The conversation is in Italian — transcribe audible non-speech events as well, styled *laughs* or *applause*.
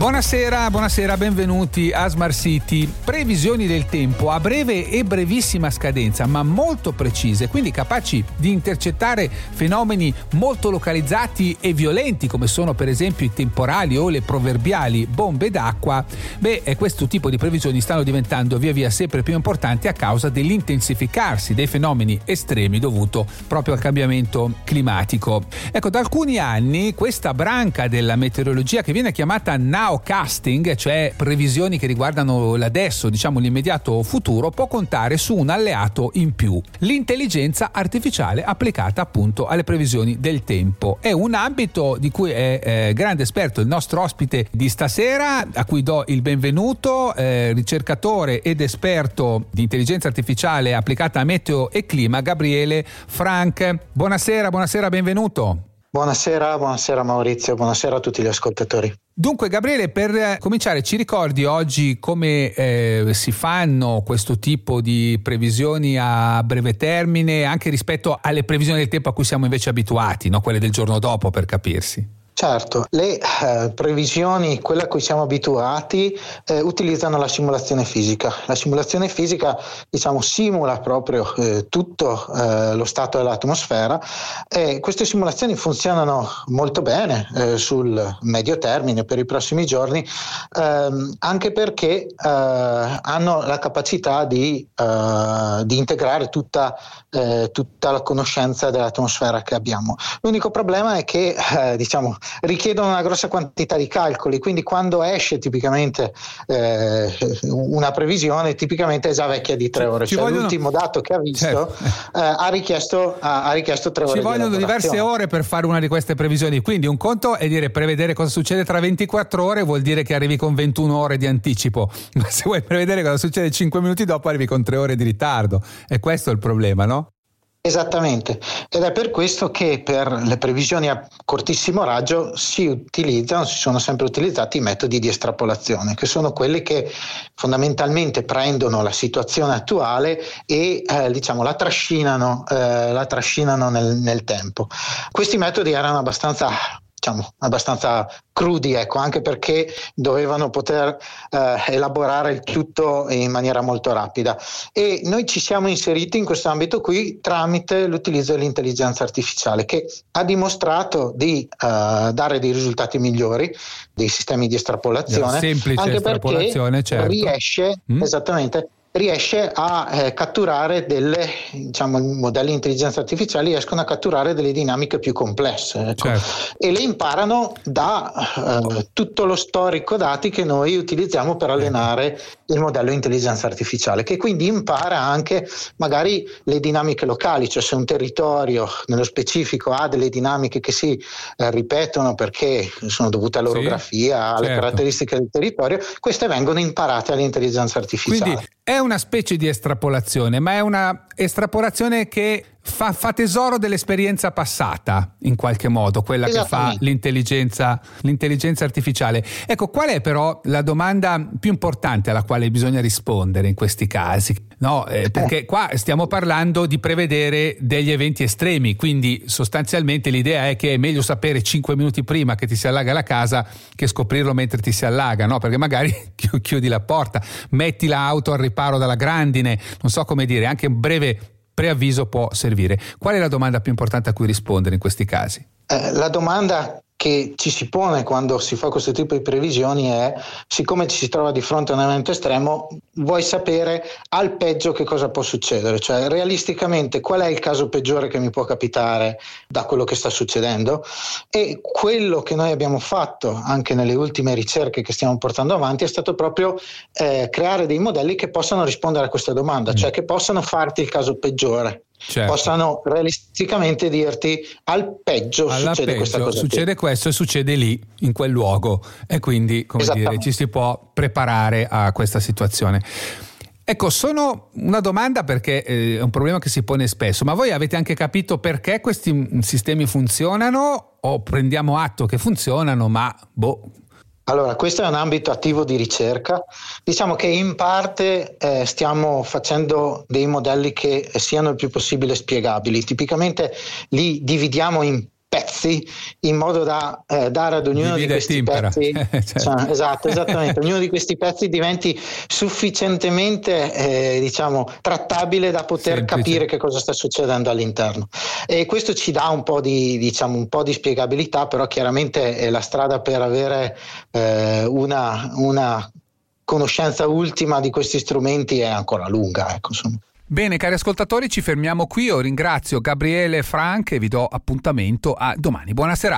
Buonasera, buonasera, benvenuti a Smart City. Previsioni del tempo a breve e brevissima scadenza, ma molto precise, quindi capaci di intercettare fenomeni molto localizzati e violenti, come sono per esempio i temporali o le proverbiali bombe d'acqua. Beh, questo tipo di previsioni stanno diventando via via sempre più importanti a causa dell'intensificarsi dei fenomeni estremi dovuto proprio al cambiamento climatico. Ecco, da alcuni anni questa branca della meteorologia che viene chiamata now nowcasting, cioè previsioni che riguardano l'adesso, diciamo l'immediato futuro, può contare su un alleato in più, l'intelligenza artificiale applicata appunto alle previsioni del tempo. È un ambito di cui è eh, grande esperto il nostro ospite di stasera, a cui do il benvenuto, eh, ricercatore ed esperto di intelligenza artificiale applicata a meteo e clima, Gabriele Frank. Buonasera, buonasera, benvenuto. Buonasera, buonasera Maurizio, buonasera a tutti gli ascoltatori. Dunque Gabriele, per cominciare ci ricordi oggi come eh, si fanno questo tipo di previsioni a breve termine anche rispetto alle previsioni del tempo a cui siamo invece abituati, no? quelle del giorno dopo per capirsi? Certo, le eh, previsioni, quelle a cui siamo abituati, eh, utilizzano la simulazione fisica. La simulazione fisica diciamo, simula proprio eh, tutto eh, lo stato dell'atmosfera e queste simulazioni funzionano molto bene eh, sul medio termine per i prossimi giorni, ehm, anche perché eh, hanno la capacità di, di integrare tutta, tutta, la conoscenza dell'atmosfera che abbiamo. L'unico problema è che diciamo, richiedono una grossa quantità di calcoli, quindi quando esce tipicamente eh, una previsione, tipicamente è già vecchia di tre ore. Ci cioè vogliono... l'ultimo dato che ha visto certo. eh, ha, richiesto, ha, ha, richiesto, tre ore. Ci vogliono diverse ore per fare una di queste previsioni, quindi un conto è dire prevedere cosa succede tra 24 ore vuol dire che arrivi con 21 ore di anticipo, *laughs* ma se vuoi prevedere cosa succede 5 minuti dopo arrivi con 3 ore di ritardo. E questo è il problema, no? Esattamente, ed è per questo che per le previsioni a cortissimo raggio si utilizzano, si sono sempre utilizzati i metodi di estrapolazione, che sono quelli che fondamentalmente prendono la situazione attuale e eh, diciamo, la trascinano, eh, la trascinano nel, nel tempo. Questi metodi erano abbastanza diciamo, abbastanza crudi, ecco, anche perché dovevano poter eh, elaborare il tutto in maniera molto rapida. E noi ci siamo inseriti in questo ambito qui tramite l'utilizzo dell'intelligenza artificiale, che ha dimostrato di eh, dare dei risultati migliori dei sistemi di estrapolazione, semplice anche estrapolazione, perché certo. riesce mm. esattamente riesce a eh, catturare delle, diciamo, i modelli di intelligenza artificiale riescono a catturare delle dinamiche più complesse ecco. certo. e le imparano da eh, tutto lo storico dati che noi utilizziamo per allenare il modello intelligenza artificiale, che quindi impara anche magari le dinamiche locali, cioè se un territorio nello specifico ha delle dinamiche che si eh, ripetono perché sono dovute all'orografia, sì, alle certo. caratteristiche del territorio, queste vengono imparate all'intelligenza artificiale. Quindi è una specie di estrapolazione, ma è una estrapolazione che fa, fa, tesoro dell'esperienza passata, in qualche modo, quella che fa l'intelligenza, l'intelligenza artificiale. Ecco, qual è però la domanda più importante alla quale bisogna rispondere in questi casi? No, eh, perché qua stiamo parlando di prevedere degli eventi estremi, quindi sostanzialmente l'idea è che è meglio sapere 5 minuti prima che ti si allaga la casa che scoprirlo mentre ti si allaga, no? Perché magari *laughs* chiudi la porta, metti l'auto al riparo dalla grandine, non so come dire, anche un breve preavviso può servire. Qual è la domanda più importante a cui rispondere in questi casi? Eh, la domanda che ci si pone quando si fa questo tipo di previsioni è, siccome ci si trova di fronte a un evento estremo, vuoi sapere al peggio che cosa può succedere, cioè realisticamente qual è il caso peggiore che mi può capitare da quello che sta succedendo? E quello che noi abbiamo fatto anche nelle ultime ricerche che stiamo portando avanti è stato proprio eh, creare dei modelli che possano rispondere a questa domanda, mm. cioè che possano farti il caso peggiore certo. possano realisticamente dirti al peggio Alla succede peggio, questa cosa. Succede qui. questo e succede lì, in quel luogo e quindi come dire, ci si può preparare a questa situazione. Ecco, sono una domanda perché eh, è un problema che si pone spesso, ma voi avete anche capito perché questi sistemi funzionano o prendiamo atto che funzionano, ma boh, Allora, questo è un ambito attivo di ricerca. Diciamo che in parte eh, stiamo facendo dei modelli che siano il più possibile spiegabili. Tipicamente li dividiamo in pezzi in modo da eh, dare ad ognuno di questi pezzi *laughs* certo. cioè, esatto, esattamente ognuno di questi pezzi diventi sufficientemente eh, diciamo trattabile da poter Semplice. capire che cosa sta succedendo all'interno e questo ci dà un po' di diciamo un po' di spiegabilità però chiaramente è la strada per avere eh, una, una conoscenza ultima di questi strumenti è ancora lunga ecco, insomma. Bene, cari ascoltatori, ci fermiamo qui. Io ringrazio Gabriele Frank e vi do appuntamento a domani. Buona serata.